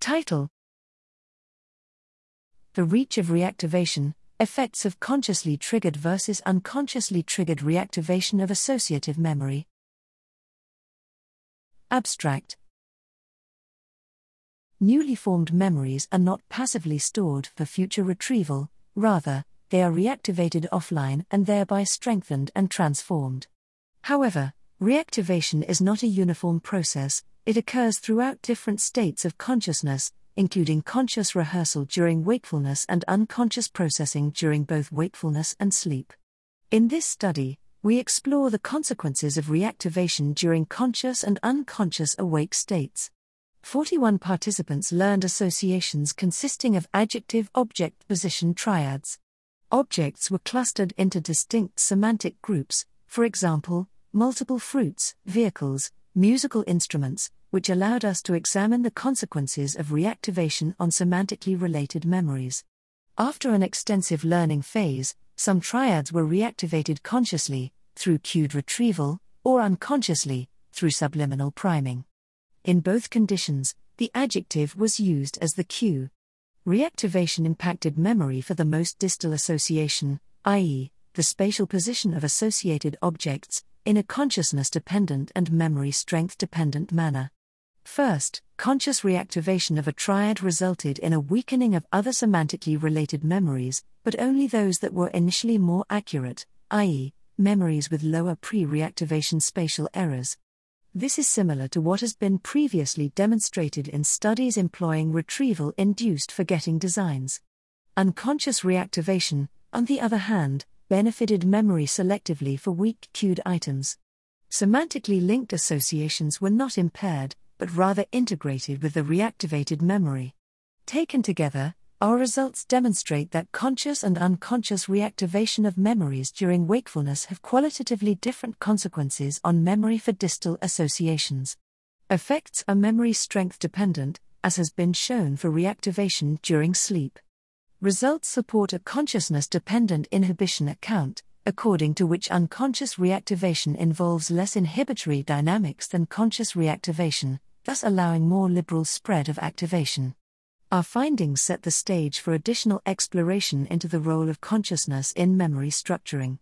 Title The Reach of Reactivation Effects of Consciously Triggered versus Unconsciously Triggered Reactivation of Associative Memory. Abstract Newly formed memories are not passively stored for future retrieval, rather, they are reactivated offline and thereby strengthened and transformed. However, reactivation is not a uniform process, it occurs throughout different states of consciousness, including conscious rehearsal during wakefulness and unconscious processing during both wakefulness and sleep. In this study, we explore the consequences of reactivation during conscious and unconscious awake states. 41 participants learned associations consisting of adjective object position triads. Objects were clustered into distinct semantic groups, for example, multiple fruits, vehicles, musical instruments, which allowed us to examine the consequences of reactivation on semantically related memories. After an extensive learning phase, some triads were reactivated consciously, through cued retrieval, or unconsciously, through subliminal priming. In both conditions, the adjective was used as the cue. Reactivation impacted memory for the most distal association, i.e., the spatial position of associated objects, in a consciousness dependent and memory strength dependent manner. First, conscious reactivation of a triad resulted in a weakening of other semantically related memories, but only those that were initially more accurate, i.e., memories with lower pre reactivation spatial errors. This is similar to what has been previously demonstrated in studies employing retrieval induced forgetting designs. Unconscious reactivation, on the other hand, benefited memory selectively for weak cued items. Semantically linked associations were not impaired, but rather integrated with the reactivated memory. Taken together, our results demonstrate that conscious and unconscious reactivation of memories during wakefulness have qualitatively different consequences on memory for distal associations. Effects are memory strength dependent, as has been shown for reactivation during sleep. Results support a consciousness dependent inhibition account, according to which unconscious reactivation involves less inhibitory dynamics than conscious reactivation, thus allowing more liberal spread of activation. Our findings set the stage for additional exploration into the role of consciousness in memory structuring.